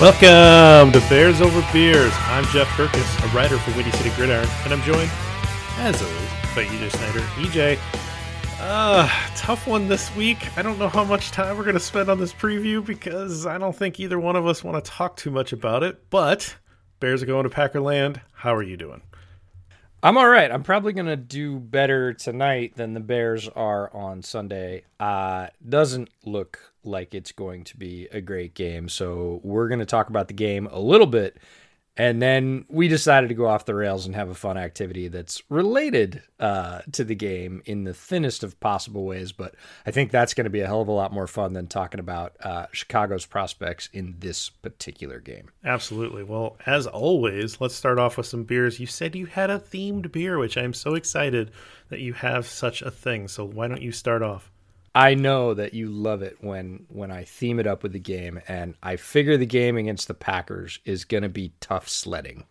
Welcome to Bears Over Beers. I'm Jeff Berckes, a writer for Windy City Gridiron, and I'm joined, as always, by EJ Snyder. EJ, uh, tough one this week. I don't know how much time we're going to spend on this preview because I don't think either one of us want to talk too much about it, but Bears are going to Packerland. How are you doing? I'm all right. I'm probably going to do better tonight than the Bears are on Sunday. Uh, doesn't look like it's going to be a great game. So we're going to talk about the game a little bit. And then we decided to go off the rails and have a fun activity that's related uh, to the game in the thinnest of possible ways. But I think that's going to be a hell of a lot more fun than talking about uh, Chicago's prospects in this particular game. Absolutely. Well, as always, let's start off with some beers. You said you had a themed beer, which I'm so excited that you have such a thing. So why don't you start off? I know that you love it when when I theme it up with the game, and I figure the game against the Packers is going to be tough sledding.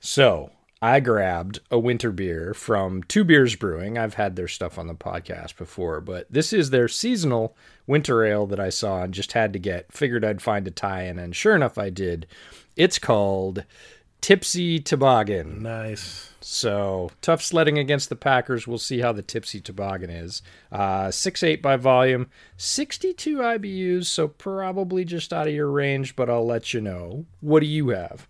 So I grabbed a winter beer from Two Beers Brewing. I've had their stuff on the podcast before, but this is their seasonal winter ale that I saw and just had to get. Figured I'd find a tie-in, and sure enough, I did. It's called Tipsy Toboggan. Nice. So tough sledding against the Packers. We'll see how the tipsy toboggan is. Uh, six eight by volume, sixty two IBUs, so probably just out of your range. But I'll let you know. What do you have?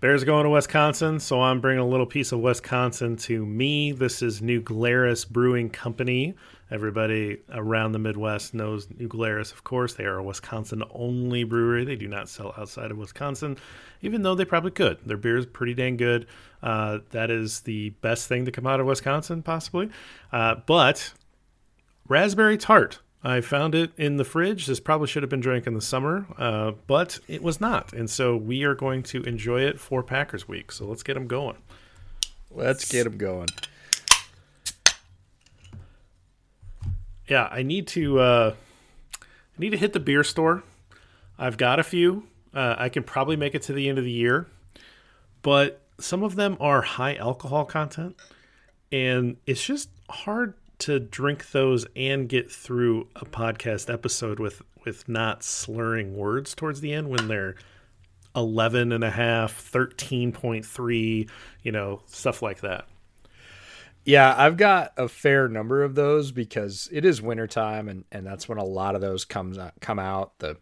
Bears going to Wisconsin, so I'm bringing a little piece of Wisconsin to me. This is New Glarus Brewing Company. Everybody around the Midwest knows New Glarus, of course. They are a Wisconsin only brewery. They do not sell outside of Wisconsin, even though they probably could. Their beer is pretty dang good. Uh, that is the best thing to come out of Wisconsin, possibly. Uh, but raspberry tart. I found it in the fridge. This probably should have been drank in the summer, uh, but it was not. And so we are going to enjoy it for Packers week. So let's get them going. Let's get them going. Yeah, I need to. Uh, I need to hit the beer store. I've got a few. Uh, I can probably make it to the end of the year, but some of them are high alcohol content, and it's just hard to drink those and get through a podcast episode with with not slurring words towards the end when they're 11 and a half 13.3 you know stuff like that yeah i've got a fair number of those because it is wintertime and and that's when a lot of those comes out, come out the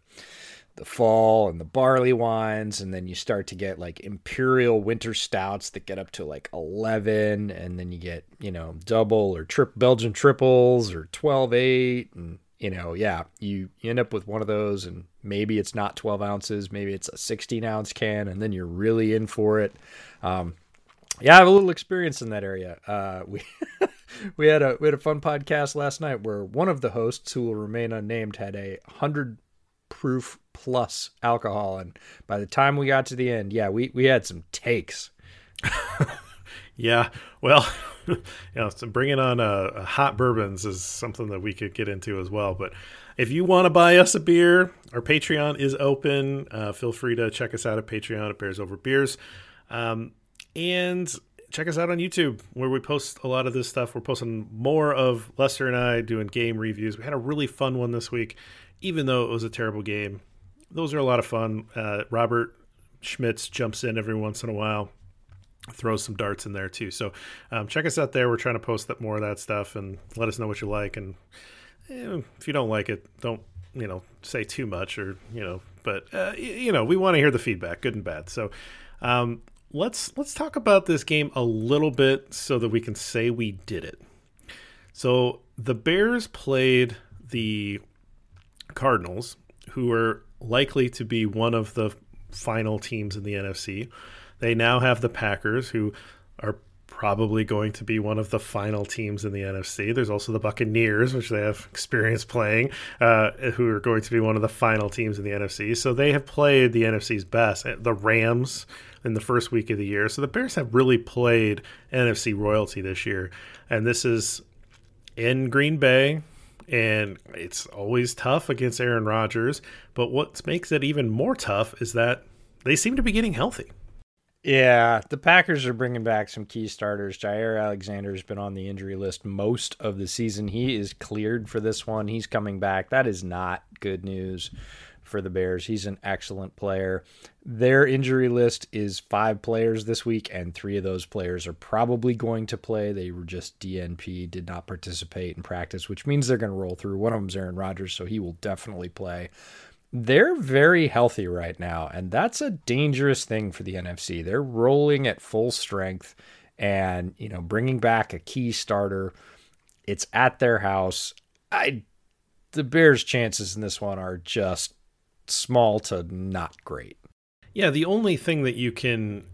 the fall and the barley wines and then you start to get like imperial winter stouts that get up to like 11 and then you get you know double or trip belgian triples or 12 8 and you know yeah you, you end up with one of those and maybe it's not 12 ounces maybe it's a 16 ounce can and then you're really in for it. Um, yeah i have a little experience in that area uh, we we had a we had a fun podcast last night where one of the hosts who will remain unnamed had a hundred proof plus alcohol. And by the time we got to the end, yeah, we, we had some takes. yeah. Well, you know, bringing on uh, hot bourbons is something that we could get into as well. But if you want to buy us a beer, our Patreon is open. Uh, feel free to check us out at Patreon at Bears Over Beers. Um, and check us out on YouTube where we post a lot of this stuff. We're posting more of Lester and I doing game reviews. We had a really fun one this week, even though it was a terrible game. Those are a lot of fun. Uh, Robert Schmitz jumps in every once in a while, throws some darts in there too. So um, check us out there. We're trying to post that more of that stuff and let us know what you like. And eh, if you don't like it, don't you know say too much or you know. But uh, you know we want to hear the feedback, good and bad. So. Um, let's let's talk about this game a little bit so that we can say we did it. So the Bears played the Cardinals, who are likely to be one of the final teams in the NFC. They now have the Packers, who are probably going to be one of the final teams in the NFC. There's also the Buccaneers, which they have experience playing, uh, who are going to be one of the final teams in the NFC. So they have played the NFC's best. The Rams in the first week of the year. So the Bears have really played NFC royalty this year. And this is in Green Bay. And it's always tough against Aaron Rodgers. But what makes it even more tough is that they seem to be getting healthy. Yeah, the Packers are bringing back some key starters. Jaire Alexander has been on the injury list most of the season. He is cleared for this one. He's coming back. That is not good news for the Bears. He's an excellent player. Their injury list is five players this week, and three of those players are probably going to play. They were just DNP, did not participate in practice, which means they're going to roll through. One of them's Aaron Rodgers, so he will definitely play. They're very healthy right now, and that's a dangerous thing for the NFC. They're rolling at full strength and, you know, bringing back a key starter. It's at their house. I the Bears' chances in this one are just small to not great. Yeah, the only thing that you can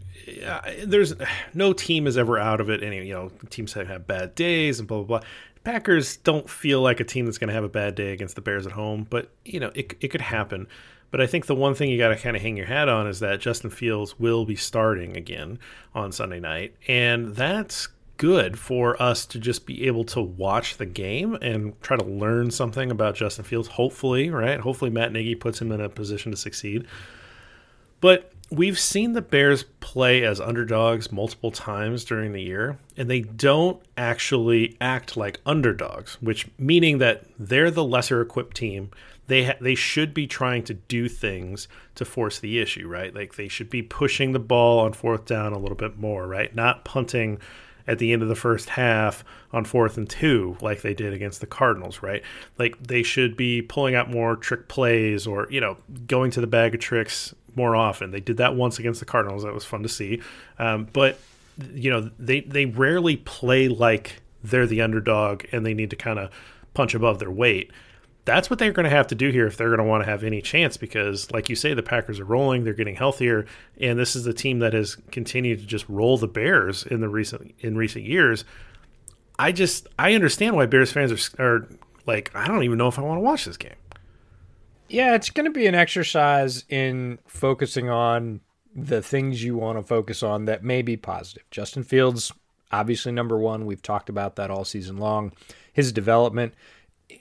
uh, there's no team is ever out of it. Any you know teams have, have bad days and blah blah blah. Packers don't feel like a team that's going to have a bad day against the Bears at home, but you know it it could happen. But I think the one thing you got to kind of hang your hat on is that Justin Fields will be starting again on Sunday night, and that's good for us to just be able to watch the game and try to learn something about Justin Fields. Hopefully, right? Hopefully, Matt Nagy puts him in a position to succeed. But we've seen the Bears play as underdogs multiple times during the year, and they don't actually act like underdogs, which meaning that they're the lesser equipped team. They ha- they should be trying to do things to force the issue, right? Like they should be pushing the ball on fourth down a little bit more, right? Not punting at the end of the first half on fourth and two, like they did against the Cardinals, right? Like they should be pulling out more trick plays or, you know, going to the bag of tricks more often. They did that once against the Cardinals. That was fun to see. Um, but, you know, they, they rarely play like they're the underdog and they need to kind of punch above their weight that's what they're going to have to do here if they're going to want to have any chance because like you say the packers are rolling they're getting healthier and this is the team that has continued to just roll the bears in the recent in recent years. I just i understand why bears fans are, are like i don't even know if i want to watch this game. Yeah it's going to be an exercise in focusing on the things you want to focus on that may be positive. Justin fields obviously number one we've talked about that all season long. His development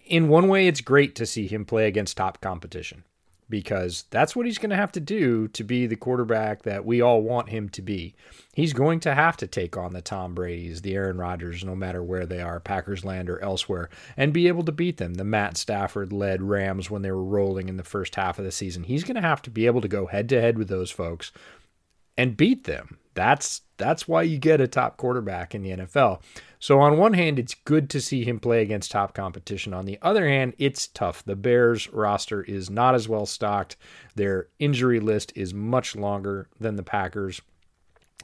in one way, it's great to see him play against top competition because that's what he's going to have to do to be the quarterback that we all want him to be. He's going to have to take on the Tom Brady's, the Aaron Rodgers, no matter where they are, Packers land or elsewhere, and be able to beat them. The Matt Stafford led Rams when they were rolling in the first half of the season. He's going to have to be able to go head to head with those folks and beat them. That's that's why you get a top quarterback in the NFL. So, on one hand, it's good to see him play against top competition. On the other hand, it's tough. The Bears roster is not as well stocked, their injury list is much longer than the Packers.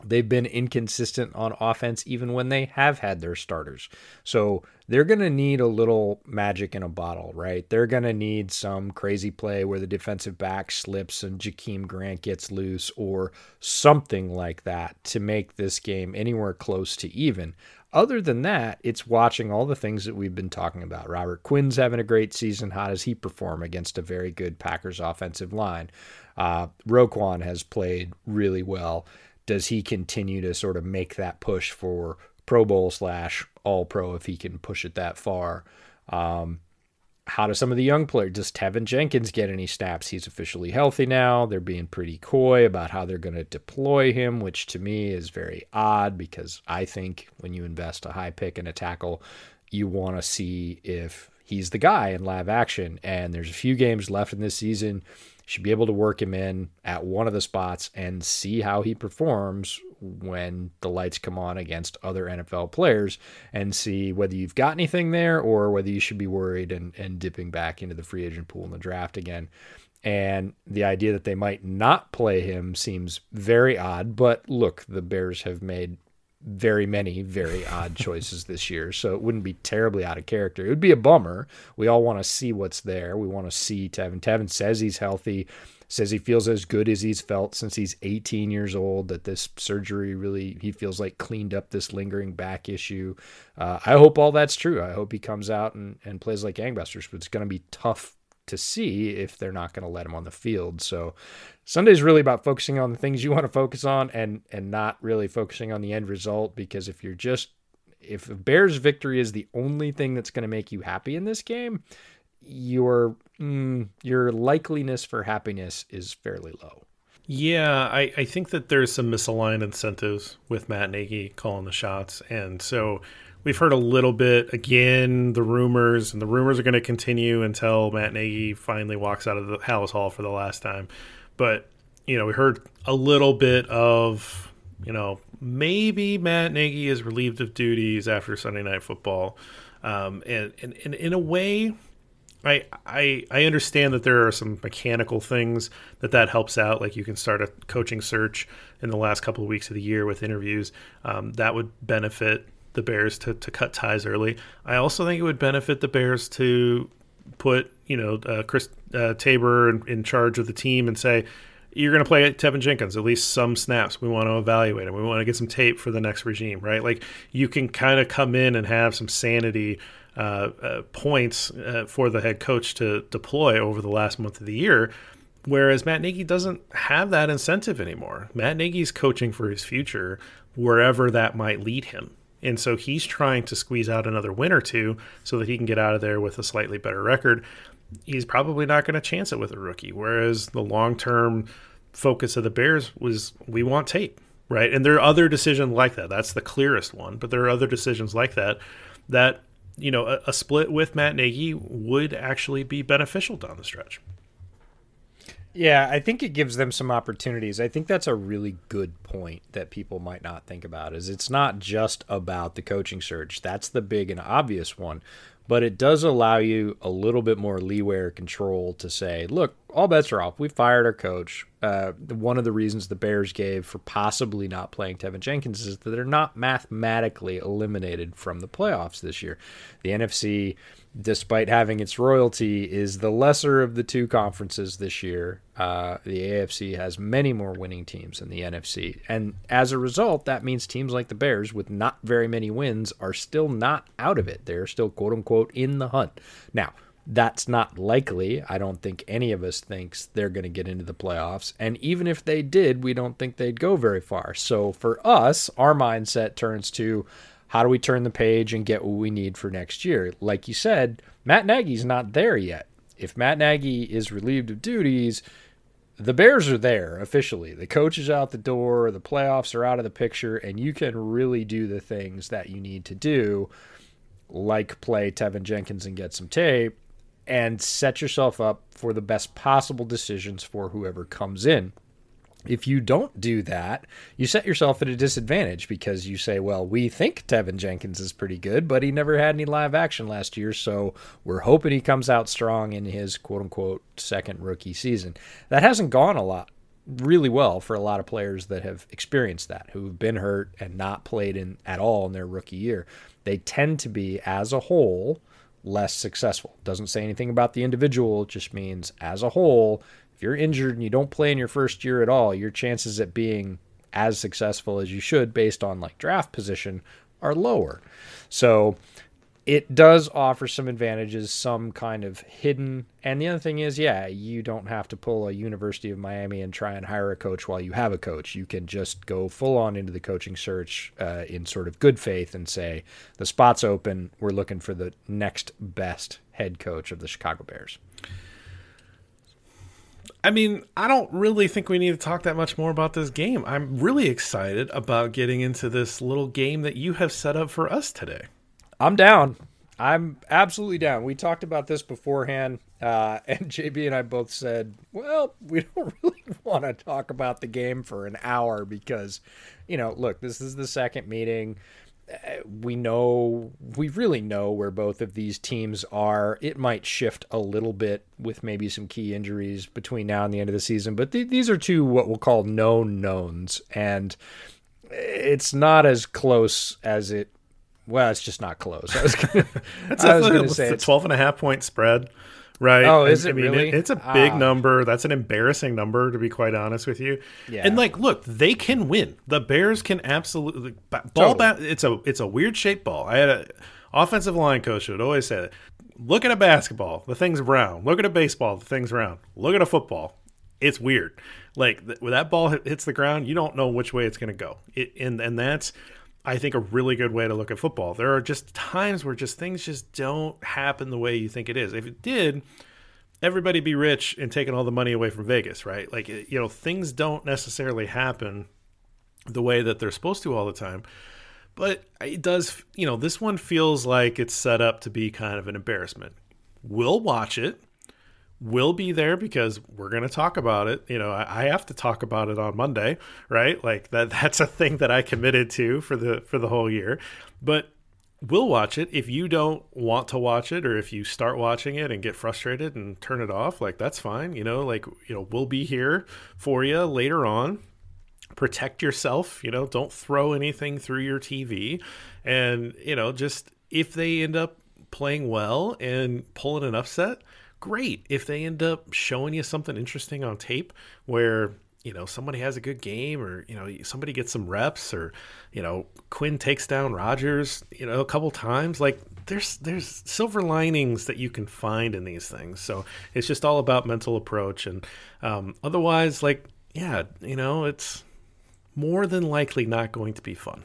They've been inconsistent on offense even when they have had their starters. So they're going to need a little magic in a bottle, right? They're going to need some crazy play where the defensive back slips and Jakeem Grant gets loose or something like that to make this game anywhere close to even. Other than that, it's watching all the things that we've been talking about. Robert Quinn's having a great season. How does he perform against a very good Packers offensive line? Uh, Roquan has played really well. Does he continue to sort of make that push for Pro Bowl slash All Pro if he can push it that far? Um, how do some of the young players, does Teven Jenkins get any snaps? He's officially healthy now. They're being pretty coy about how they're going to deploy him, which to me is very odd because I think when you invest a high pick in a tackle, you want to see if he's the guy in live action. And there's a few games left in this season. Should be able to work him in at one of the spots and see how he performs when the lights come on against other NFL players and see whether you've got anything there or whether you should be worried and, and dipping back into the free agent pool in the draft again. And the idea that they might not play him seems very odd. But look, the Bears have made very many very odd choices this year, so it wouldn't be terribly out of character. It would be a bummer. We all want to see what's there. We want to see Teven. Teven says he's healthy says he feels as good as he's felt since he's 18 years old that this surgery really he feels like cleaned up this lingering back issue. Uh, i hope all that's true. I hope he comes out and, and plays like gangbusters but it's going to be tough to see if they're not going to let him on the field. So sunday's really about focusing on the things you want to focus on and and not really focusing on the end result because if you're just if bears victory is the only thing that's going to make you happy in this game your mm, your likeliness for happiness is fairly low. Yeah, I, I think that there's some misaligned incentives with Matt Nagy calling the shots. And so we've heard a little bit again, the rumors, and the rumors are going to continue until Matt Nagy finally walks out of the Halas Hall for the last time. But, you know, we heard a little bit of, you know, maybe Matt Nagy is relieved of duties after Sunday Night Football. Um, and, and, and in a way, I, I I understand that there are some mechanical things that that helps out. Like you can start a coaching search in the last couple of weeks of the year with interviews. Um, that would benefit the Bears to, to cut ties early. I also think it would benefit the Bears to put you know uh, Chris uh, Tabor in, in, charge of the team and say you're going to play Teven Jenkins at least some snaps. We want to evaluate him. We want to get some tape for the next regime, right? Like you can kind of come in and have some sanity points uh, for the head coach to deploy over the last month of the year. Whereas Matt Nagy doesn't have that incentive anymore. Matt Nagy's coaching for his future wherever that might lead him. And so he's trying to squeeze out another win or two so that he can get out of there with a slightly better record. He's probably not going to chance it with a rookie. Whereas the long term focus of the Bears was we want tape, right? And there are other decisions like that. That's the clearest one, but there are other decisions like that that you know, a, a split with Matt Nagy would actually be beneficial down the stretch. Yeah, I think it gives them some opportunities. I think that's a really good point that people might not think about is it's not just about the coaching search. That's the big and obvious one, but it does allow you a little bit more leeway or control to say, look, all bets are off. We fired our coach. Uh, one of the reasons the Bears gave for possibly not playing Teven Jenkins is that they're not mathematically eliminated from the playoffs this year. The NFC despite having its royalty, is the lesser of the two conferences this year. Uh, the AFC has many more winning teams than the NFC. And as a result, that means teams like the Bears, with not very many wins, are still not out of it. They're still, quote unquote, in the hunt. Now, that's not likely. I don't think any of us thinks they're going to get into the playoffs. And even if they did, we don't think they'd go very far. So for us, our mindset turns to how do we turn the page and get what we need for next year? Like you said, Matt Nagy's not there yet. If Matt Nagy is relieved of duties, the Bears are there officially. The coach is out the door, the playoffs are out of the picture, and you can really do the things that you need to do, like play Teven Jenkins and get some tape, and set yourself up for the best possible decisions for whoever comes in if you don't do that, you set yourself at a disadvantage because you say, well, we think Teven Jenkins is pretty good, but he never had any live action last year, so we're hoping he comes out strong in his quote unquote second rookie season. That hasn't gone a lot really well for a lot of players that have experienced that, who have been hurt and not played in at all in their rookie year. They tend to be, as a whole, less successful. Doesn't say anything about the individual, it just means as a whole, if you're injured and you don't play in your first year at all, your chances at being as successful as you should based on like draft position are lower. So it does offer some advantages, some kind of hidden. And the other thing is, yeah, you don't have to pull a University of Miami and try and hire a coach while you have a coach. You can just go full on into the coaching search uh, in sort of good faith and say, the spot's open. We're looking for the next best head coach of the Chicago Bears. I mean, I don't really think we need to talk that much more about this game. I'm really excited about getting into this little game that you have set up for us today. I'm down. I'm absolutely down. We talked about this beforehand, uh, and JB and I both said, well, we don't really want to talk about the game for an hour because, you know, look, this is the second meeting. Uh, we know, we really know where both of these teams are. It might shift a little bit with maybe some key injuries between now and the end of the season, but th- these are two what we'll call known knowns. And it's not as close as it well, it's just not close. I was gonna, I was going to say it's a 12 and a half point spread, right? Oh, is it I mean, really? It, it's a big ah. number. That's an embarrassing number, to be quite honest with you. Yeah. And like, look, they can win. The Bears can absolutely ball. Totally. Bat, it's a it's a weird shaped ball. I had a offensive line coach would always say, "Look at a basketball, the thing's round. Look at a baseball, the thing's round. Look at a football, it's weird. Like when that ball hits the ground, you don't know which way it's going to go. It, and and that's I think a really good way to look at football. There are just times where just things just don't happen the way you think it is. If it did, everybody be rich and taking all the money away from Vegas, right? Like you know, things don't necessarily happen the way that they're supposed to all the time. But it does, you know, this one feels like it's set up to be kind of an embarrassment. We'll watch it will be there because we're going to talk about it. You know, I, I, have to talk about it on Monday, right? Like that that's a thing that I committed to for the for the whole year. But we'll watch it. If you don't want to watch it or if you start watching it and get frustrated and turn it off, like that's fine. You know, like you know, we'll be here for you later on. Protect yourself, you know, don't throw anything through your TV and, you know, just if they end up playing well and pulling an upset, great. If they end up showing you something interesting on tape where you know somebody has a good game or you know somebody gets some reps or you know Quinn takes down Rodgers you know a couple times like there's there's silver linings that you can find in these things so it's just all about mental approach and um, otherwise like yeah you know it's more than likely not going to be fun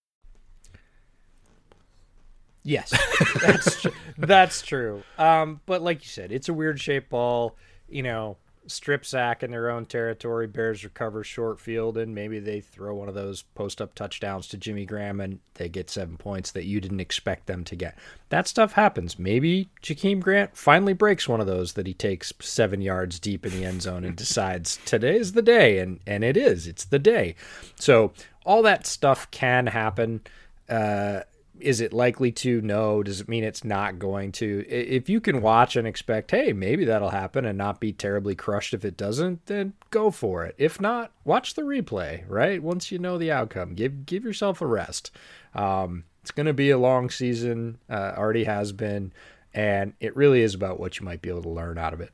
Yes, that's tr- that's true. Um, but like you said, it's a weird shaped ball. You know, strip sack in their own territory. Bears recover short field, and maybe they throw one of those post up touchdowns to Jimmy Graham, and they get seven points that you didn't expect them to get. That stuff happens. Maybe Jakeem Grant finally breaks one of those that he takes seven yards deep in the end zone and decides today is the day, and and it is. It's the day. So all that stuff can happen. Uh, is it likely to? No. Does it mean it's not going to? If you can watch and expect, hey, maybe that'll happen and not be terribly crushed if it doesn't, then go for it. If not, watch the replay, right? Once you know the outcome, give give yourself a rest. Um, it's going to be a long season, uh, already has been, and it really is about what you might be able to learn out of it.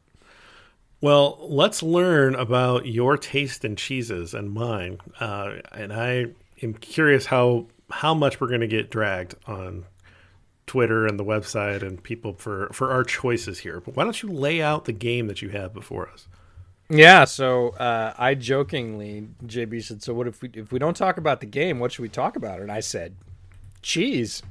Well, let's learn about your taste in cheeses and mine. Uh, and I am curious how how much we're going to get dragged on Twitter and the website and people for for our choices here. But why don't you lay out the game that you have before us? Yeah, so uh, I jokingly, JB said, "So what if we if we don't talk about the game? What should we talk about?" And I said, "Cheese."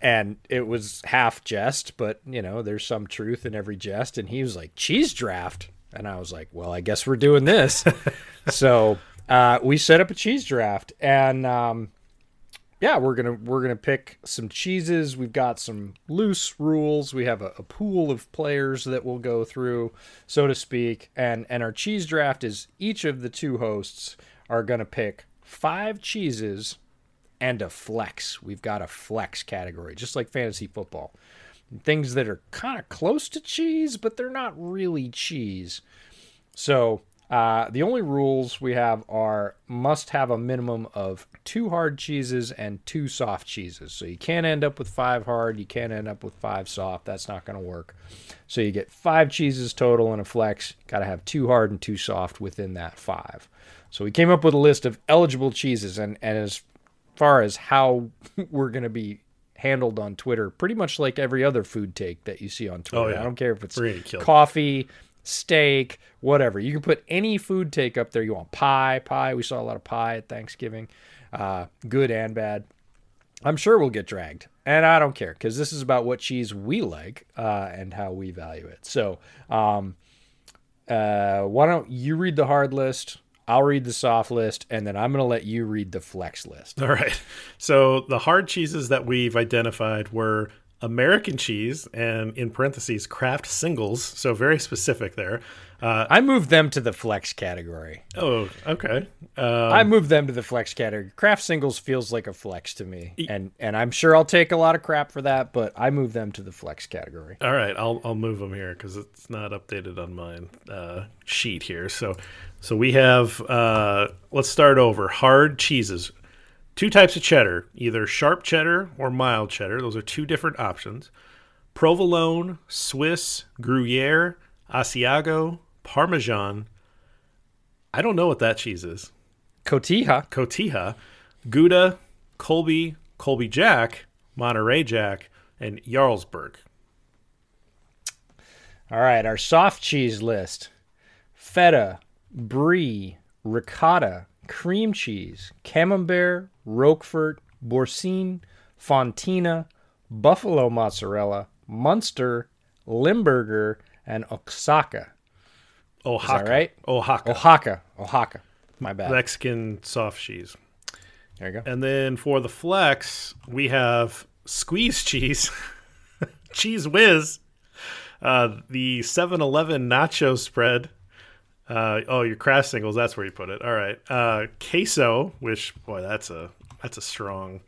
And it was half jest, but you know, there's some truth in every jest. And he was like, "Cheese draft," and I was like, "Well, I guess we're doing this." so uh, we set up a cheese draft, and um, yeah, we're gonna we're gonna pick some cheeses. We've got some loose rules. We have a, a, pool of players that we'll go through, so to speak. And and our cheese draft is each of the two hosts are gonna pick five cheeses and a flex. We've got a flex category, just like fantasy football. Things that are kind of close to cheese, but they're not really cheese. So uh, the only rules we have are must have a minimum of two hard cheeses and two soft cheeses. So you can't end up with five hard, you can't end up with five soft. That's not going to work. So you get five cheeses total in a flex. Got to have two hard and two soft within that five. So we came up with a list of eligible cheeses, and, and as far as how we're going to be handled on Twitter, pretty much like every other food take that you see on Twitter. Oh, yeah. I don't care if it's We're gonna kill it. coffee, steak, whatever. You can put any food take up there you want. Pie, pie. We saw a lot of pie at Thanksgiving, uh, good and bad. I'm sure we'll get dragged, and I don't care because this is about what cheese we like uh, and how we value it. So, um, uh, why don't you read the hard list? I'll read the soft list, and then I'm going to let you read the flex list. All right. So the hard cheeses that we've identified were American cheese and in parentheses Kraft singles. So very specific there. Uh, I moved them to the flex category. oh, okay. Um, I moved them to the flex category. Kraft singles feels like a flex to me, and and I'm sure I'll take a lot of crap for that, but I moved them to the flex category. all right. I'll I'll move them here because it's not updated on my uh, sheet here. So so we have. Uh, let's start over. Hard cheeses. Two types of cheddar, either sharp cheddar or mild cheddar. Those are two different options. Provolone, Swiss, Gruyere, Asiago, Parmesan. I don't know what that cheese is. Cotija. Cotija, Gouda, Colby, Colby Jack, Monterey Jack, and Jarlsberg. All right, our soft cheese list: feta, brie, ricotta, cream cheese, camembert, roquefort, boursin, fontina, buffalo mozzarella, Munster, Limburger, and Oaxaca. Oaxaca. right? Oaxaca. Oaxaca. Oaxaca. My bad. Mexican soft cheese. There you go. And then for the flex, we have squeeze cheese, Cheez Whiz, uh, the 7 Eleven nacho spread. Uh, oh, your Kraft singles, that's where you put it. All right. Uh, queso, which, boy, that's a that's a strong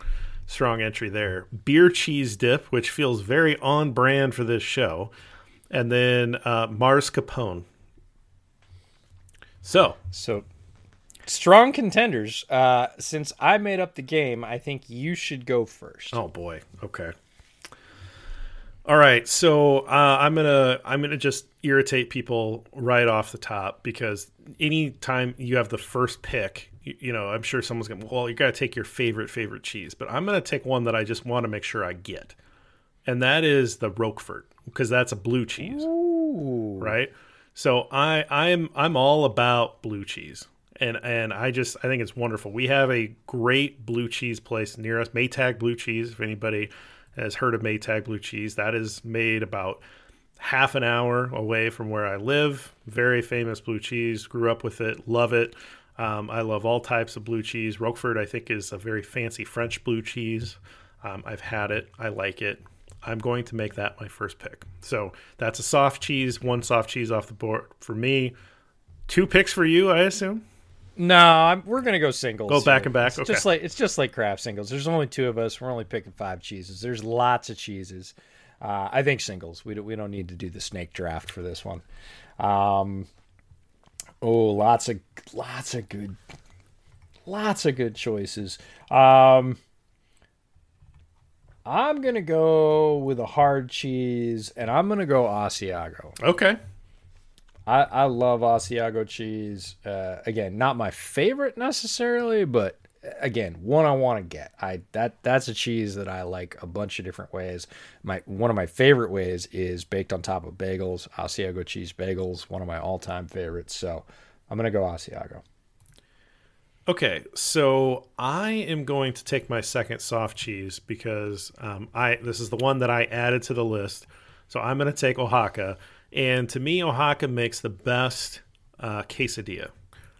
strong entry there. Beer cheese dip, which feels very on brand for this show. And then uh, mascarpone. So, So, strong contenders. Uh, since I made up the game, I think you should go first. Oh boy. Okay. All right. So uh, I'm gonna I'm gonna just irritate people right off the top because anytime you have the first pick, you, you know I'm sure someone's gonna well you got to take your favorite favorite cheese, but I'm gonna take one that I just want to make sure I get, and that is the Roquefort because that's a blue cheese Ooh. right? So I I'm I'm all about blue cheese. And and I just I think it's wonderful. We have a great blue cheese place near us, Maytag Blue Cheese. If anybody has heard of Maytag Blue Cheese, that is made about half an hour away from where I live. Very famous blue cheese. Grew up with it. Love it. Um, I love all types of blue cheese. Roquefort, I think, is a very fancy French blue cheese. Um, I've had it. I like it. I'm going to make that my first pick. So that's a soft cheese, one soft cheese off the board for me. Two picks for you, I assume. No, I'm, we're gonna go singles. Go back here. and back? It's Okay. just like it's just like Kraft singles. There's only two of us. We're only picking five cheeses. There's lots of cheeses. Uh, I think singles. We don't, we don't need to do the snake draft for this one. Um, oh, lots of lots of good, lots of good choices. Um, I'm gonna go with a hard cheese, and I'm gonna go Asiago. Okay. I, I love Asiago cheese. Uh, again, not my favorite necessarily, but again, one I want to get. I that that's a cheese that I like a bunch of different ways. My one of my favorite ways is baked on top of bagels. Asiago cheese bagels, one of my all-time favorites. So I'm gonna go Asiago. Okay, so I am going to take my second soft cheese because um, I this is the one that I added to the list. So I'm going to take Oaxaca, and to me, Oaxaca makes the best uh, quesadilla.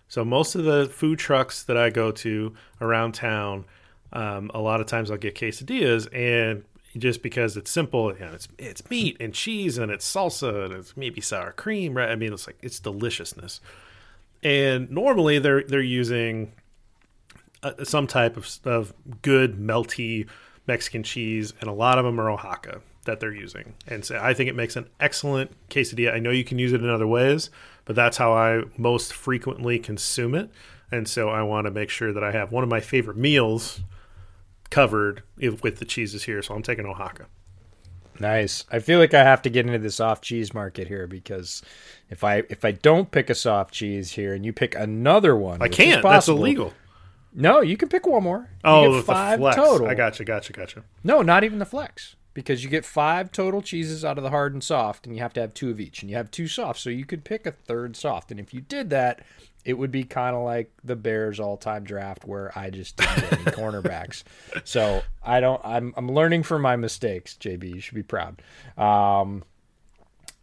So most of the food trucks that I go to around town, um, a lot of times I'll get quesadillas, and just because it's simple, you know, it's it's meat and cheese and it's salsa and it's maybe sour cream, right? I mean, it's like it's deliciousness and normally they're they're using uh, some type of, of good melty Mexican cheese, and a lot of them are Oaxaca that they're using. And so I think it makes an excellent quesadilla. I know you can use it in other ways, but that's how I most frequently consume it. And so I want to make sure that I have one of my favorite meals covered with the cheeses here. So I'm taking Oaxaca. Nice. I feel like I have to get into the soft cheese market here because if I if I don't pick a soft cheese here and you pick another one, I can't. That's illegal. No, you can pick one more. You oh, five total. I gotcha, gotcha, gotcha. No, not even the flex because you get five total cheeses out of the hard and soft, and you have to have two of each, and you have two soft, so you could pick a third soft. And if you did that, it would be kind of like the Bears all-time draft where I just didn't get any cornerbacks. So I don't. I'm I'm learning from my mistakes. JB, you should be proud. Um,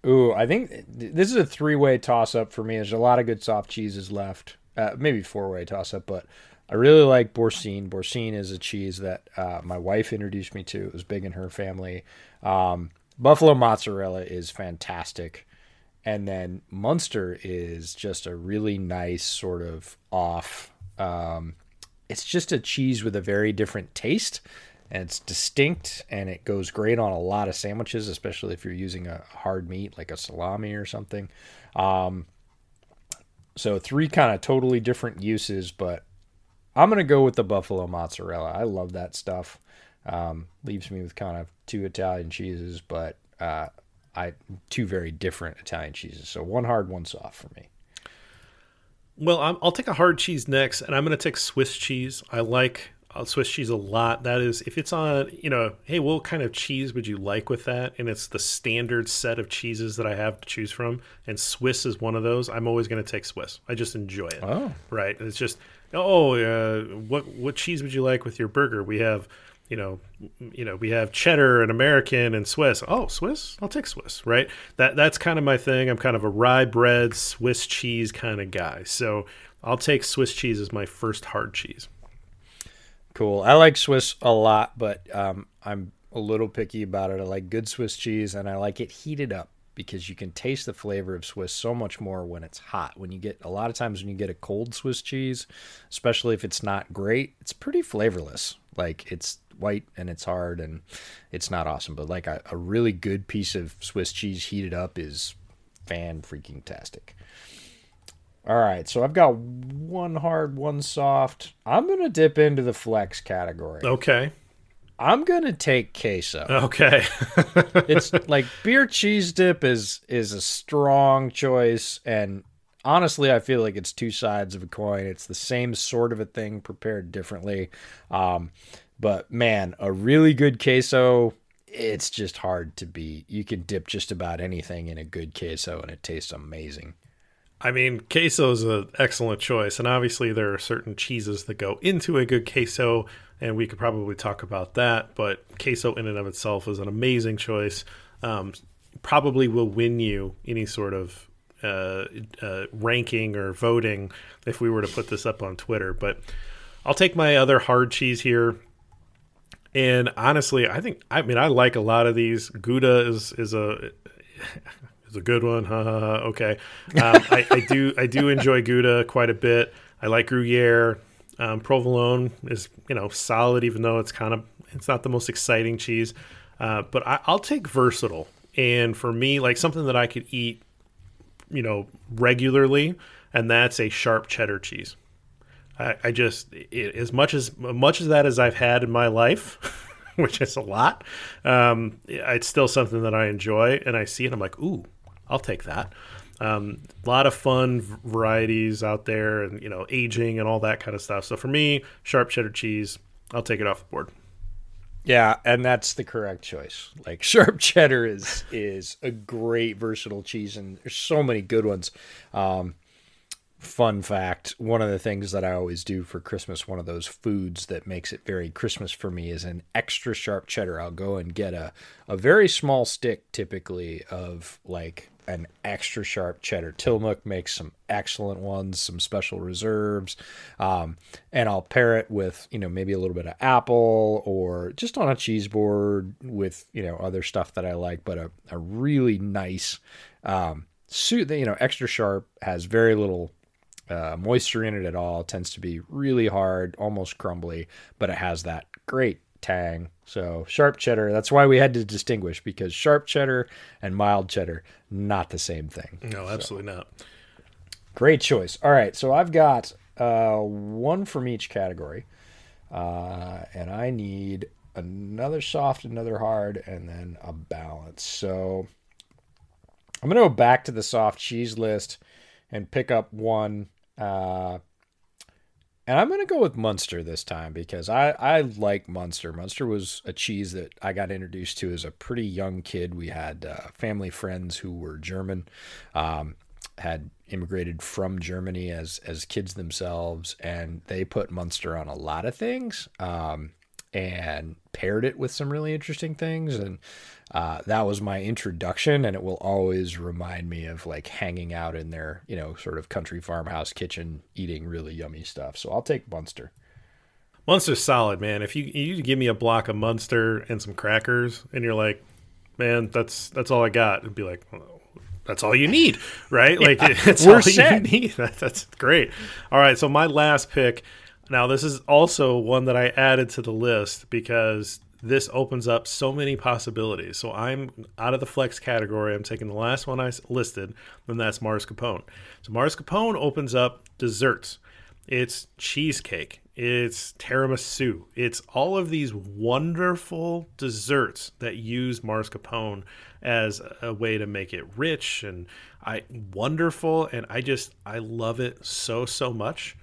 ooh, I think this is a three-way toss-up for me. There's a lot of good soft cheeses left. Uh, maybe four-way toss-up, but I really like Boursin. Boursin is a cheese that uh, my wife introduced me to. It was big in her family. Um, Buffalo mozzarella is fantastic. And then Munster is just a really nice sort of off. Um, it's just a cheese with a very different taste and it's distinct and it goes great on a lot of sandwiches, especially if you're using a hard meat like a salami or something. Um, so, three kind of totally different uses, but I'm gonna go with the buffalo mozzarella. I love that stuff. Um, leaves me with kind of two Italian cheeses, but uh, I two very different Italian cheeses. So one hard, one soft for me. Well, i will take a hard cheese next, and I'm going to take Swiss cheese. I like Swiss cheese a lot. That is, if it's on, you know, hey, what kind of cheese would you like with that? And it's the standard set of cheeses that I have to choose from, and Swiss is one of those. I'm always going to take Swiss. I just enjoy it. Oh, right. It's just oh, uh, what what cheese would you like with your burger? We have, you know, you know, we have cheddar and American and Swiss. Oh, Swiss, I'll take Swiss. Right. That that's kind of my thing. I'm kind of a rye bread Swiss cheese kind of guy. So I'll take Swiss cheese as my first hard cheese. Cool. I like Swiss a lot, but um, I'm a little picky about it. I like good Swiss cheese, and I like it heated up because you can taste the flavor of Swiss so much more when it's hot. When you get a lot of times when you get a cold Swiss cheese, especially if it's not great, it's pretty flavorless. Like it's white and it's hard and it's not awesome. But like a, a really good piece of Swiss cheese heated up is fan freaking tastic. All right, so I've got one hard, one soft. I'm gonna dip into the flex category. Okay. I'm gonna take queso. Okay. it's like beer cheese dip is is a strong choice, and honestly, I feel like it's two sides of a coin. It's the same sort of a thing prepared differently. Um, but man, a really good queso, it's just hard to beat. You can dip just about anything in a good queso, and it tastes amazing. I mean, queso is an excellent choice, and obviously there are certain cheeses that go into a good queso and we could probably talk about that. But queso in and of itself is an amazing choice. Um, probably will win you any sort of uh, uh, ranking or voting if we were to put this up on Twitter. But I'll take my other hard cheese here. And honestly, I think I mean I like a lot of these. Gouda is is a is a good one. Ha, ha, ha. Okay, um, I, I do I do enjoy Gouda quite a bit. I like Gruyere. Um, provolone is you know solid, even though it's kind of it's not the most exciting cheese. Uh, but I, I'll take versatile, and for me, like something that I could eat, you know, regularly, and that's a sharp cheddar cheese. I, I just it, as much as much as that as I've had in my life, which is a lot. Um, it's still something that I enjoy, and I see it. I'm like, ooh, I'll take that. Um, a lot of fun varieties out there, and you know, aging and all that kind of stuff. So for me, sharp cheddar cheese, I'll take it off the board. Yeah, and that's the correct choice. Like sharp cheddar is is a great versatile cheese, and there's so many good ones. Um, fun fact one of the things that I always do for Christmas, one of those foods that makes it very Christmas for me is an extra sharp cheddar. I'll go and get a, a very small stick, typically, of like an extra sharp cheddar. Tillamook makes some excellent ones, some special reserves, um, and I'll pair it with you know maybe a little bit of apple or just on a cheese board with you know other stuff that I like, but a, a really nice um, suit that you know extra sharp has very little uh, moisture in it at all. Tends to be really hard, almost crumbly, but it has that great tang. So sharp cheddar. That's why we had to distinguish because sharp cheddar and mild cheddar not the same thing. No, absolutely so. not. Great choice. All right, so I've got uh, one from each category, uh, and I need another soft, another hard, and then a balance. So I'm going to go back to the soft cheese list and pick up one. Uh, and I'm going to go with Munster this time because I, I like Munster. Munster was a cheese that I got introduced to as a pretty young kid. We had uh, family friends who were German, um, had immigrated from Germany as as kids themselves, and they put Munster on a lot of things. Um, and paired it with some really interesting things. And uh, that was my introduction and it will always remind me of like hanging out in their you know sort of country farmhouse kitchen eating really yummy stuff. So i'll take munster. Munster's solid man. If you you give me a block of munster and some crackers and you're like man that's that's all i got it'd be like that's all you need right? Yeah, like it's all set. you need. That, that's great. All right so my last pick now, this is also one that I added to the list because this opens up so many possibilities. So I'm out of the flex category. I'm taking the last one I listed, and that's mascarpone. So mascarpone opens up desserts. It's cheesecake. It's tiramisu. It's all of these wonderful desserts that use mascarpone as a way to make it rich and I wonderful and I just I love it so so much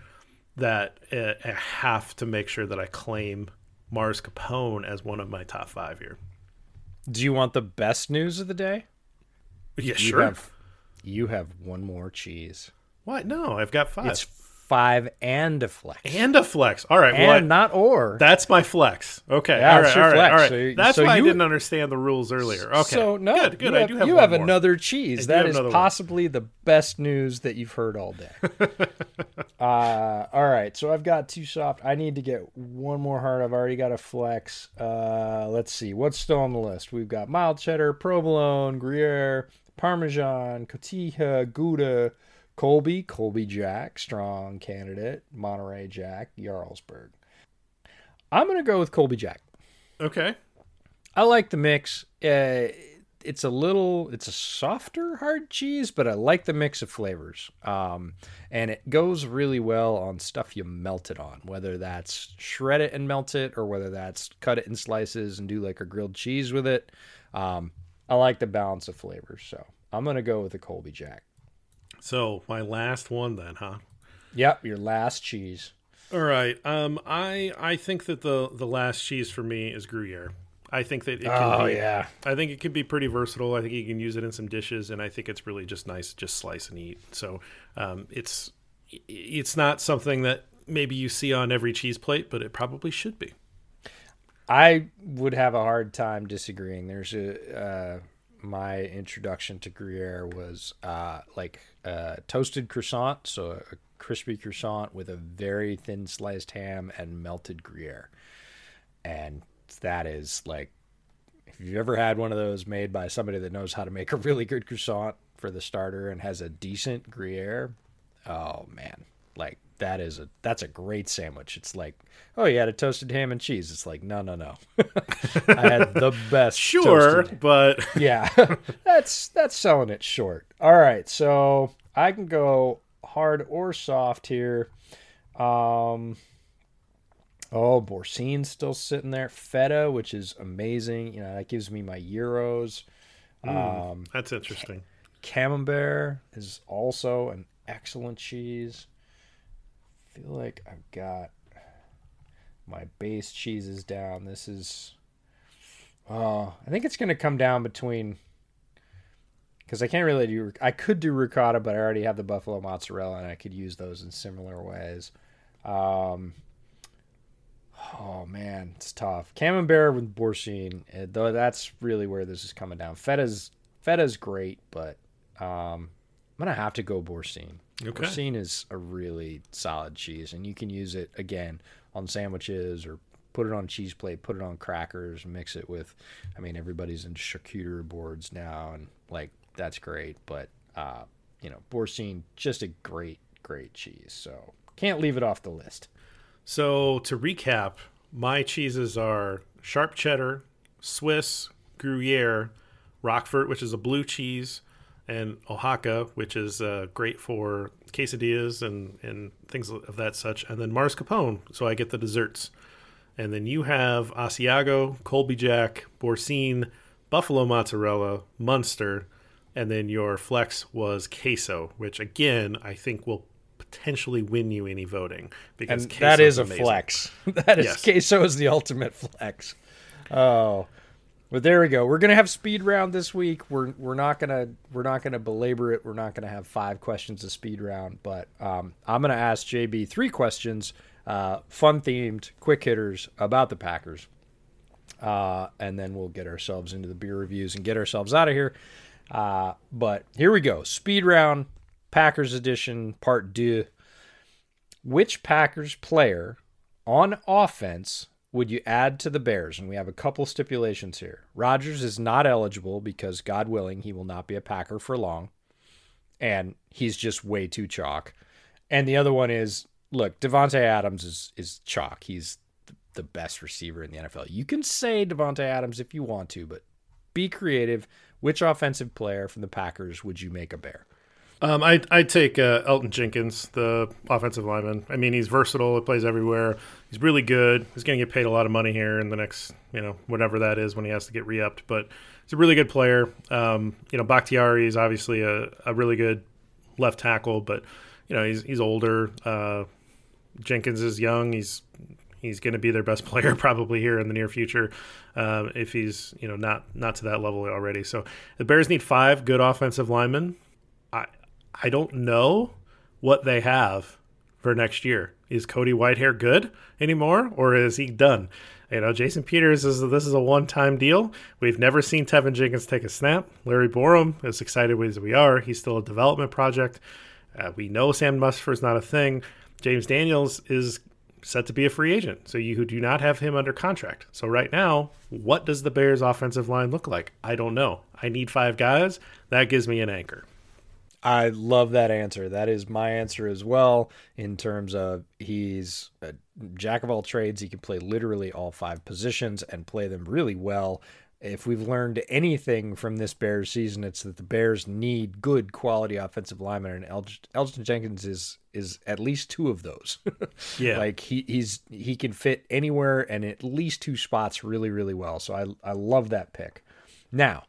that uh, I have to make sure that I claim mascarpone as one of my top five here. Do you want the best news of the day? Yeah, you sure. Have, you have one more cheese. What? No, I've got five. It's five and a flex. And a flex. All right. And well, not or. That's my flex. Okay. Yeah, all right. All right. Flex. All right. So, that's so why you, I didn't understand the rules earlier. Okay. So no, good. Good. I do have. You have more. another cheese. That is possibly one. the best news that you've heard all day. uh, all right. So I've got two soft. I need to get one more hard. I've already got a flex. Uh, let's see what's still on the list. We've got mild cheddar, provolone, Gruyere, Parmesan, Cotija, Gouda. Colby, Colby Jack, strong candidate. Monterey Jack, Jarlsberg. I'm going to go with Colby Jack. Okay. I like the mix. Uh, it's a little, it's a softer hard cheese, but I like the mix of flavors. Um, and it goes really well on stuff you melt it on, whether that's shred it and melt it, or whether that's cut it in slices and do like a grilled cheese with it. Um, I like the balance of flavors, so I'm gonna go with the Colby Jack. So my last one then, huh? Yep, your last cheese. All right. Um, I I think that the the last cheese for me is Gruyere. I think that it can oh, be, yeah. I think it could be pretty versatile. I think you can use it in some dishes, and I think it's really just nice, just slice and eat. So um, it's it's not something that maybe you see on every cheese plate, but it probably should be. I would have a hard time disagreeing. There's a uh, my introduction to Gruyere was uh, like a toasted croissant, so a crispy croissant with a very thin sliced ham and melted Gruyere. And that is like, if you've ever had one of those made by somebody that knows how to make a really good croissant for the starter and has a decent Gruyere, oh man, like that is a that's a great sandwich. It's like, oh, you had a toasted ham and cheese. It's like, no, no, no. I had the best. Sure, toasted. but yeah, that's that's selling it short. All right, so I can go hard or soft here. Um, oh, Boursin's still sitting there. Feta, which is amazing. You know, that gives me my euros. Mm, um, that's interesting. Camembert is also an excellent cheese feel like I've got my base cheeses down. This is, uh, I think it's going to come down between, because I can't really do, I could do ricotta, but I already have the buffalo mozzarella and I could use those in similar ways. Um, oh man, it's tough. Camembert with Boursin, eh, though that's really where this is coming down. Feta's, Feta's great, but um, I'm going to have to go Boursin. Okay. Boursin is a really solid cheese, and you can use it again on sandwiches or put it on a cheese plate, put it on crackers, mix it with. I mean, everybody's in charcuterie boards now, and like that's great. But uh, you know, Boursin just a great great cheese. So can't leave it off the list. So to recap, my cheeses are sharp cheddar, Swiss, Gruyere, Roquefort, which is a blue cheese, and Oaxaca, which is uh, great for quesadillas and, and things of that such, and then mascarpone, so I get the desserts. And then you have Asiago, Colby Jack, Boursin, Buffalo mozzarella, Munster, and then your flex was queso, which again I think will potentially win you any voting because that is a flex. that is Yes. queso is the ultimate flex. Oh, but there we go. We're gonna have speed round this week. We're we're not gonna we're not gonna belabor it. We're not gonna have five questions of speed round. But um, I'm gonna ask JB three questions, uh, fun themed, quick hitters about the Packers, uh, and then we'll get ourselves into the beer reviews and get ourselves out of here. Uh, but here we go. Speed round, Packers edition, part two. Which Packers player on offense would you add to the Bears? And we have a couple stipulations here. Rodgers is not eligible because, God willing, he will not be a Packer for long. And he's just way too chalk. And the other one is look, Davante Adams is, is chalk. He's th- the best receiver in the NFL. You can say Davante Adams if you want to, but be creative. Which offensive player from the Packers would you make a Bear? Um, I I'd take uh, Elgton Jenkins, the offensive lineman. I mean, he's versatile. He plays everywhere. He's really good. He's going to get paid a lot of money here in the next, you know, whatever that is when he has to get re-upped. But he's a really good player. Um, you know, Bakhtiari is obviously a, a really good left tackle, but you know he's he's older. Uh, Jenkins is young. He's he's going to be their best player probably here in the near future um, if he's you know not not to that level already. So the Bears need five good offensive linemen. I I don't know what they have for next year. Is Cody Whitehair good anymore, or is he done? You know, Jason Peters is this is a one time deal. We've never seen Teven Jenkins take a snap. Larry Borom, as excited as we are, he's still a development project. Uh, we know Sam Mustipher is not a thing. James Daniels is set to be a free agent, so you do not have him under contract. So right now, what does the Bears' offensive line look like? I don't know. I need five guys. That gives me an anchor. I love that answer. That is my answer as well. In terms of he's a jack of all trades, he can play literally all five positions and play them really well. If we've learned anything from this Bears season, it's that the Bears need good quality offensive linemen, and El- Elgton Jenkins is is at least two of those. Yeah. like he he's he can fit anywhere and at least two spots really really well. So I I love that pick. Now,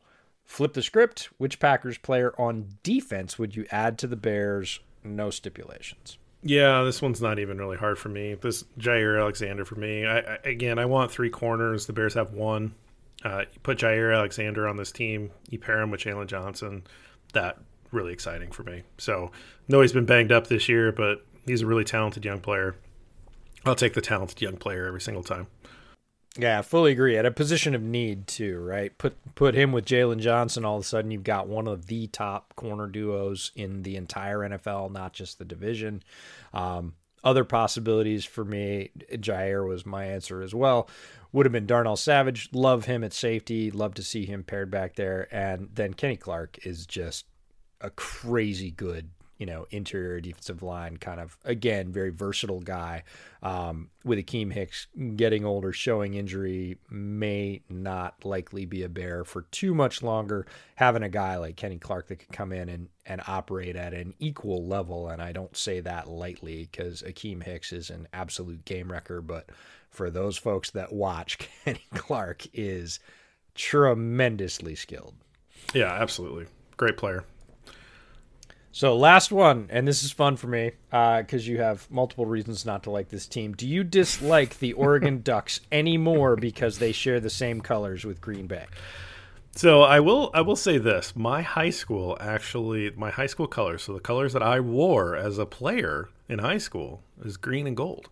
flip the script. Which Packers player on defense would you add to the Bears? No stipulations. Yeah, this one's not even really hard for me. This Jaire Alexander for me. I, I again, I want three corners. The Bears have one. Uh, you put Jaire Alexander on this team. You pair him with Jaylon Johnson. That really exciting for me. So, know he's been banged up this year, but he's a really talented young player. I'll take the talented young player every single time. Yeah, fully agree. At a position of need too, right? Put put him with Jaylon Johnson. All of a sudden, you've got one of the top corner duos in the entire NFL, not just the division. Um, other possibilities for me, Jaire was my answer as well. Would have been Darnell Savage. Love him at safety. Love to see him paired back there. And then Kenny Clark is just a crazy good, you know, interior defensive line kind of again very versatile guy. Um, with Akiem Hicks getting older, showing injury, may not likely be a bear for too much longer. Having a guy like Kenny Clark that could come in and and operate at an equal level, and I don't say that lightly because Akiem Hicks is an absolute game wrecker, but for those folks that watch, Kenny Clark is tremendously skilled. Yeah, absolutely. Great player. So last one, and this is fun for me uh, because you have multiple reasons not to like this team. Do you dislike the Oregon Ducks anymore because they share the same colors with Green Bay? So I will I will say this. My high school actually my high school colors, so the colors that I wore as a player in high school is green and gold.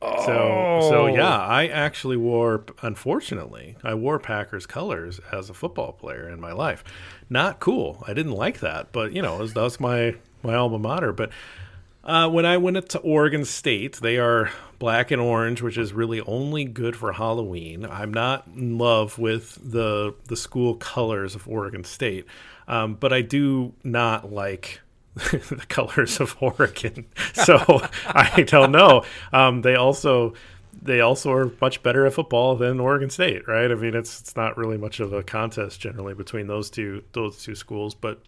So so yeah, I actually wore unfortunately, I wore Packers colors as a football player in my life. Not cool. I didn't like that, but you know, that was my my alma mater, but uh, when I went to Oregon State, they are black and orange, which is really only good for Halloween. I'm not in love with the the school colors of Oregon State, um, but I do not like the colors of Oregon. So I don't know. Um, they also they also are much better at football than Oregon State, right? I mean, it's it's not really much of a contest generally between those two those two schools, but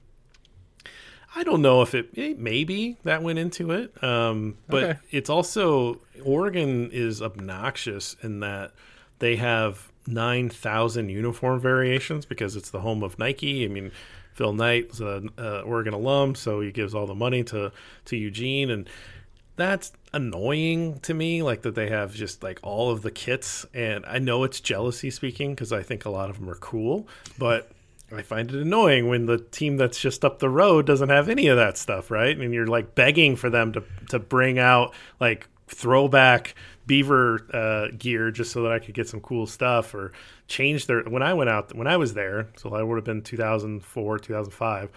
I don't know if it maybe that went into it, um, but okay. it's also Oregon is obnoxious in that they have nine thousand uniform variations because it's the home of Nike. I mean, Phil Knight is an uh, Oregon alum, so he gives all the money to to Eugene, and that's annoying to me. Like that they have just like all of the kits, and I know it's jealousy speaking because I think a lot of them are cool, but I find it annoying when the team that's just up the road doesn't have any of that stuff, right? And you're like begging for them to to bring out like throwback beaver uh, gear just so that I could get some cool stuff or change their when I went out when I was there, so that would have been 2004, 2005.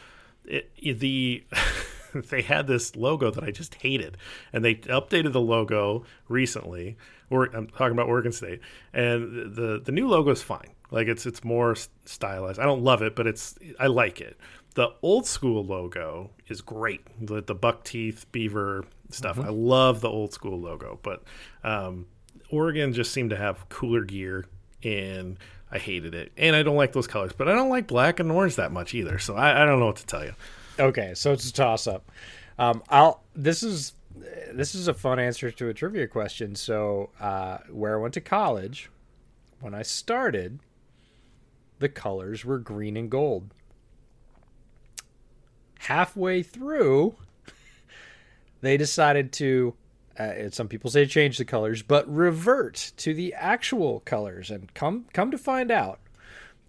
It, it, the they had this logo that I just hated, and they updated the logo recently. Or I'm talking about Oregon State, and the the new logo is fine. Like it's it's more stylized. I don't love it, but it's I like it. The old school logo is great. The the buck teeth beaver stuff. Mm-hmm. I love the old school logo, but um, Oregon just seemed to have cooler gear, and I hated it. And I don't like those colors, but I don't like black and orange that much either. So I, I don't know what to tell you. Okay, so it's a toss up. Um, I'll. This is this is a fun answer to a trivia question. So uh, where I went to college, when I started, the colors were green and gold. Halfway through, they decided to, uh, some people say change the colors, but revert to the actual colors. And come come to find out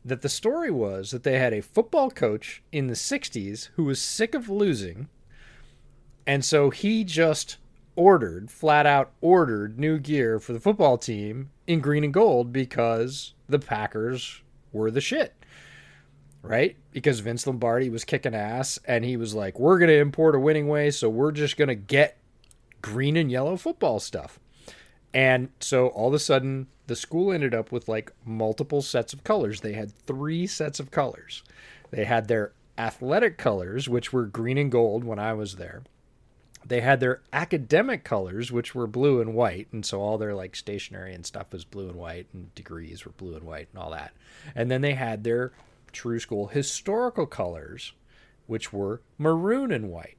that the story was that they had a football coach in the 60s who was sick of losing. And so he just ordered, flat out ordered new gear for the football team in green and gold because the Packers were the shit. Right? Because Vince Lombardi was kicking ass and he was like, we're going to import a winning way, so we're just going to get green and yellow football stuff. And so all of a sudden, the school ended up with like multiple sets of colors. They had three sets of colors. They had their athletic colors, which were green and gold when I was there. They had their academic colors, which were blue and white, and so all their like stationery and stuff was blue and white, and degrees were blue and white, and all that. And then they had their true school historical colors, which were maroon and white.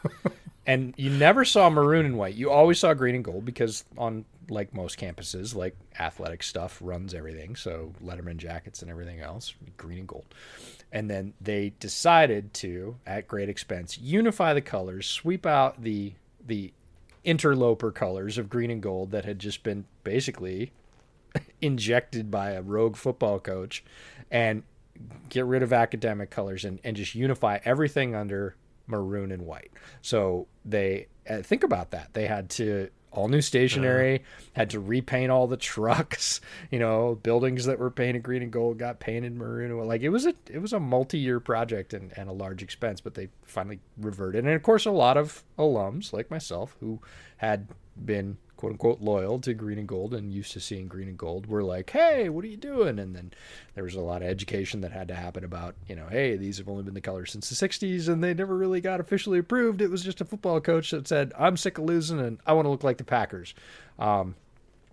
and you never saw maroon and white. You always saw green and gold because on like most campuses, like athletic stuff runs everything. So Letterman jackets and everything else, green and gold. And then they decided to, at great expense, unify the colors, sweep out the the interloper colors of green and gold that had just been basically injected by a rogue football coach and get rid of academic colors and, and just unify everything under maroon and white. So they uh, think about that. They had to all new stationery, uh, had to repaint all the trucks. You know, buildings that were painted green and gold got painted maroon. Like it was a it was a multi year project and, and a large expense, but they finally reverted. And of course, a lot of alums like myself who had been quote unquote loyal to green and gold and used to seeing green and gold we were like, hey, what are you doing? And then there was a lot of education that had to happen about, you know, hey, these have only been the colors since the 60s and they never really got officially approved. It was just a football coach that said, I'm sick of losing and I want to look like the Packers. Um,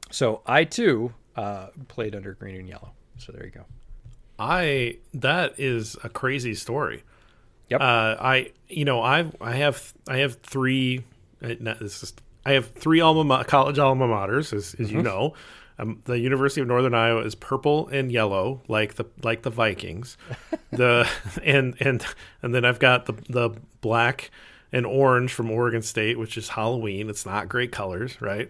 so I too uh, played under green and yellow. So there you go. I that is a crazy story. Yep. Uh, I you know I I have I have three. Uh, this is I have three alma college alma maters, as, as mm-hmm. you know. Um, the University of Northern Iowa is purple and yellow, like the like the Vikings. the and and and then I've got the the black and orange from Oregon State, which is Halloween. It's not great colors, right?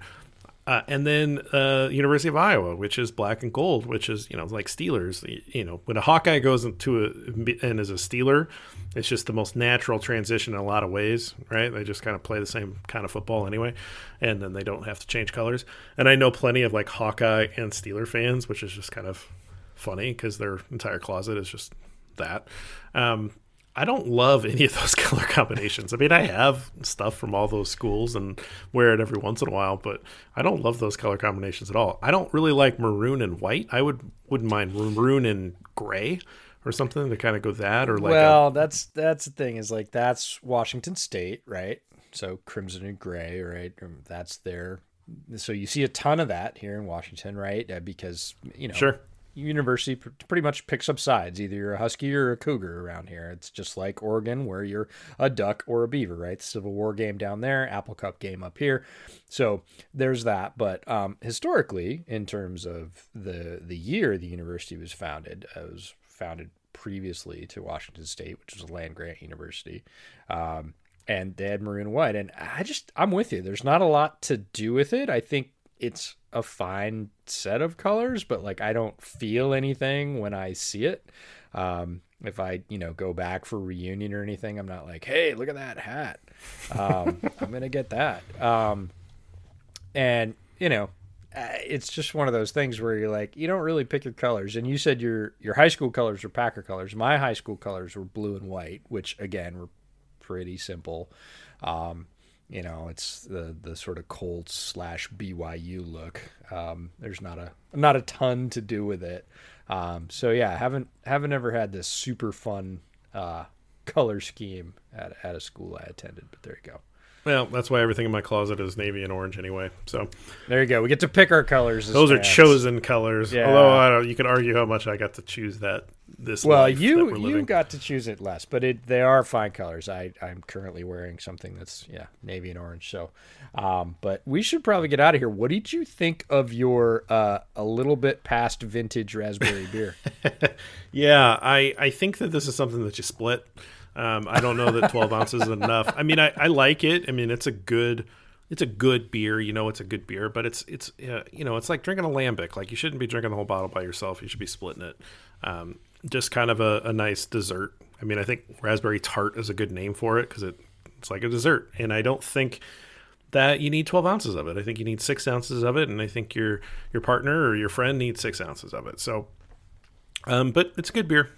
Uh, and then uh, University of Iowa, which is black and gold, which is you know like Steelers. You know when a Hawkeye goes into a and is a Steeler, it's just the most natural transition in a lot of ways, right? They just kind of play the same kind of football anyway, and then they don't have to change colors. And I know plenty of like Hawkeye and Steeler fans, which is just kind of funny because their entire closet is just that. Um, I don't love any of those color combinations. I mean, I have stuff from all those schools and wear it every once in a while, but I don't love those color combinations at all. I don't really like maroon and white. I would wouldn't mind maroon and gray or something to kind of go that or like well, a, that's that's the thing is like that's Washington State, right? So crimson and gray, right? Um, that's their. So you see a ton of that here in Washington, right? Uh, because you know, sure university pretty much picks up sides. Either you're a Husky or a Cougar around here. It's just like Oregon, where you're a Duck or a Beaver, right? Civil War game down there, Apple Cup game up here. So there's that. But um, historically, in terms of the the year the university was founded, it was founded previously to Washington State, which was a land grant university. Um, and they had maroon and white. And I just, I'm with you. There's not a lot to do with it. I think it's a fine set of colors, but like I don't feel anything when I see it. Um, if I, you know, go back for reunion or anything, I'm not like, hey, look at that hat. Um, I'm gonna get that. Um, and you know, uh, it's just one of those things where you're like, you don't really pick your colors. And you said your your high school colors were Packer colors. My high school colors were blue and white, which again were pretty simple. Um, you know, it's the the sort of Colts slash BYU look. Um, there's not a not a ton to do with it. Um, so yeah, haven't haven't ever had this super fun uh, color scheme at at a school I attended. But there you go. Well, that's why everything in my closet is navy and orange anyway. So there you go. We get to pick our colors. Those fans. are chosen colors. Yeah. Although I don't, you could argue how much I got to choose that this. Well, you you got to choose it less, but it they are fine colors. I I'm currently wearing something that's yeah navy and orange. So, um, but we should probably get out of here. What did you think of your uh, a little bit past vintage raspberry beer? yeah, I I think that this is something that you split. Um, I don't know that 12 ounces is enough. I mean, I, I like it. I mean, it's a good, it's a good beer. You know, it's a good beer, but it's it's uh, you know, it's like drinking a lambic. Like you shouldn't be drinking the whole bottle by yourself. You should be splitting it. Um, just kind of a, a, nice dessert. I mean, I think raspberry tart is a good name for it because it it's like a dessert, and I don't think that you need 12 ounces of it. I think you need six ounces of it, and I think your your partner or your friend needs six ounces of it. So, um, but it's a good beer.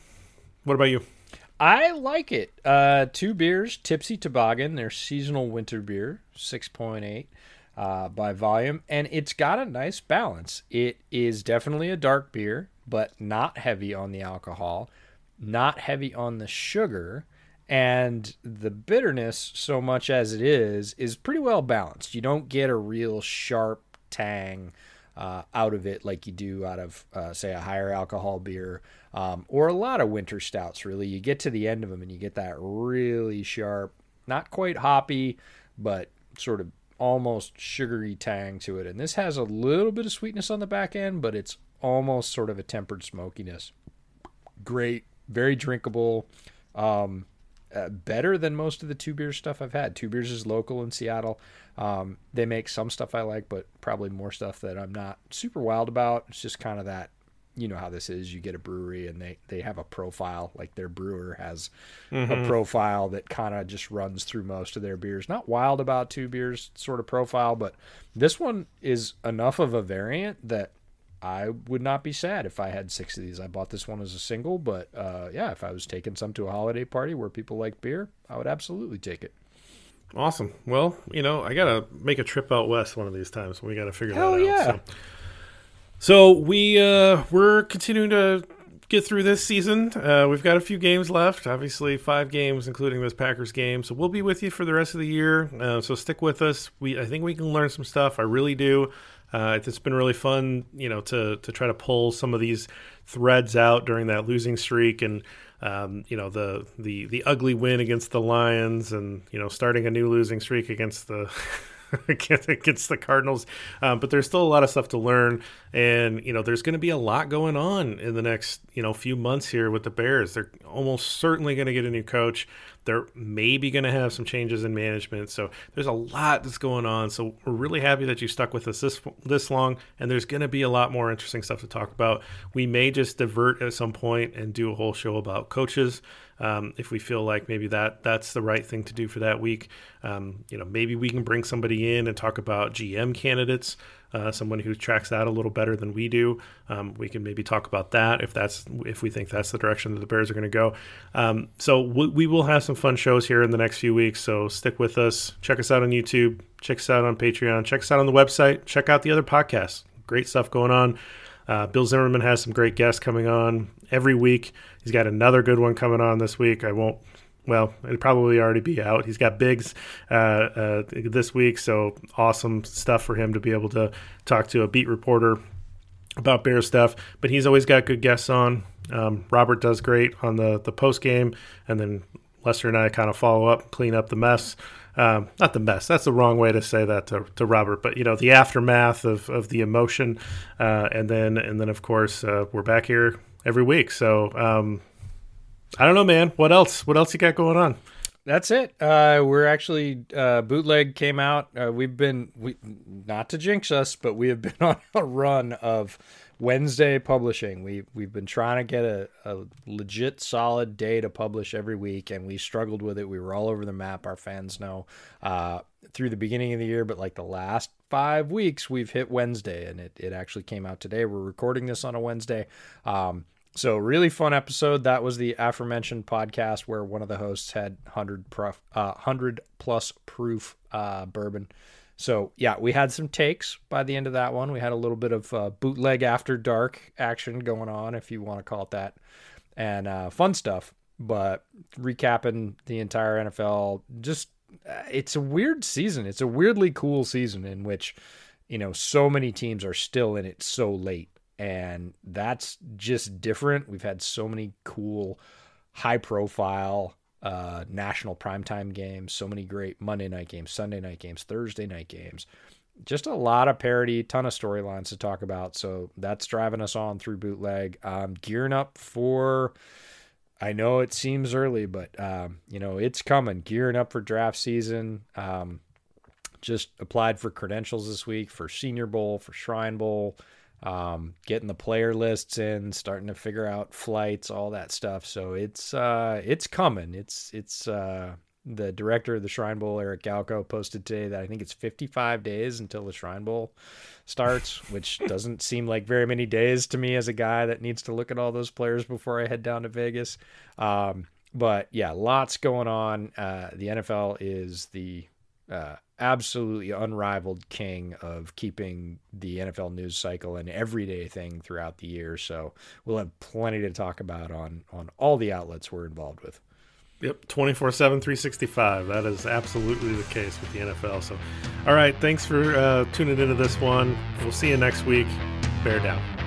What about you? I like it. Uh, two beers, Tipsy Toboggan, their seasonal winter beer, 6.8 uh, by volume, and it's got a nice balance. It is definitely a dark beer, but not heavy on the alcohol, not heavy on the sugar, and the bitterness, so much as it is, is pretty well balanced. You don't get a real sharp tang uh, out of it like you do out of, uh, say, a higher alcohol beer um, or a lot of winter stouts, really. You get to the end of them and you get that really sharp, not quite hoppy, but sort of almost sugary tang to it. And this has a little bit of sweetness on the back end, but it's almost sort of a tempered smokiness. Great, very drinkable. Um, uh, better than most of the two beers stuff I've had. Two beers is local in Seattle. Um, they make some stuff I like, but probably more stuff that I'm not super wild about. It's just kind of that you know how this is. You get a brewery and they they have a profile, like their brewer has mm-hmm. a profile that kind of just runs through most of their beers. Not wild about two beers sort of profile, but this one is enough of a variant that I would not be sad if I had six of these. I bought this one as a single, but uh, yeah, if I was taking some to a holiday party where people like beer, I would absolutely take it. Awesome. Well, you know, I gotta make a trip out west one of these times. We gotta figure Hell that out. Yeah. So. So we uh, we're continuing to get through this season. Uh, we've got a few games left, obviously five games, including this Packers game. So we'll be with you for the rest of the year. Uh, so stick with us. We I think we can learn some stuff. I really do. Uh, it's been really fun, you know, to to try to pull some of these threads out during that losing streak and. Um, you know the the the ugly win against the Lions, and you know starting a new losing streak against the against the Cardinals. Um, but there's still a lot of stuff to learn, and you know there's going to be a lot going on in the next you know few months here with the Bears. They're almost certainly going to get a new coach. They're maybe going to have some changes in management. So there's a lot that's going on. So we're really happy that you stuck with us this this long, and there's going to be a lot more interesting stuff to talk about. We may just divert at some point and do a whole show about coaches um, if we feel like maybe that that's the right thing to do for that week. Um, you know, maybe we can bring somebody in and talk about GM candidates, uh, someone who tracks that a little better than we do. Um, we can maybe talk about that if that's if we think that's the direction that the Bears are going to go. Um, so we, we will have some fun shows here in the next few weeks. So stick with us. Check us out on YouTube. Check us out on Patreon. Check us out on the website. Check out the other podcasts. Great stuff going on. Uh, Bill Zimmerman has some great guests coming on every week. He's got another good one coming on this week. I won't well, it'll probably already be out. He's got Biggs uh, uh, this week, so awesome stuff for him to be able to talk to a beat reporter about bear stuff. But he's always got good guests on. Um, Robert does great on the the post game, and then Lester and I kind of follow up, clean up the mess. Um, not the mess. That's the wrong way to say that to, to Robert, but you know the aftermath of, of the emotion, uh, and then and then of course uh, we're back here every week. So um, I don't know, man. What else? What else you got going on? That's it. Uh, we're actually uh, bootleg came out. Uh, we've been we not to jinx us, but we have been on a run of Wednesday publishing. We we've been trying to get a, a legit solid day to publish every week, and we struggled with it. We were all over the map. Our fans know uh, through the beginning of the year, but like the last five weeks, we've hit Wednesday, and it it actually came out today. We're recording this on a Wednesday. Um, so really fun episode. That was the aforementioned podcast where one of the hosts had hundred proof, uh, hundred plus proof uh, bourbon. So yeah, we had some takes by the end of that one. We had a little bit of uh, bootleg after dark action going on, if you want to call it that, and uh, fun stuff. But recapping the entire NFL, just it's a weird season. It's a weirdly cool season in which you know so many teams are still in it so late and that's just different. We've had so many cool, high profile uh, national primetime games, so many great Monday night games, Sunday night games, Thursday night games. Just a lot of parity, ton of storylines to talk about. So that's driving us on through bootleg. Um, gearing up for, I know it seems early, but um, you know it's coming. Gearing up for draft season. Um, just applied for credentials this week for Senior Bowl, for Shrine Bowl um, getting the player lists in, starting to figure out flights, all that stuff. So it's uh, it's coming. It's it's uh, the director of the Shrine Bowl, Eric Galko, posted today that I think it's 55 days until the Shrine Bowl starts, which doesn't seem like very many days to me as a guy that needs to look at all those players before I head down to Vegas. Um, but yeah, lots going on. Uh, the NFL is the uh, absolutely unrivaled king of keeping the NFL news cycle an everyday thing throughout the year. So we'll have plenty to talk about on on all the outlets we're involved with. Yep, 24 7, 365. That is absolutely the case with the NFL. So, all right, thanks for uh, tuning into this one. We'll see you next week. Bear down.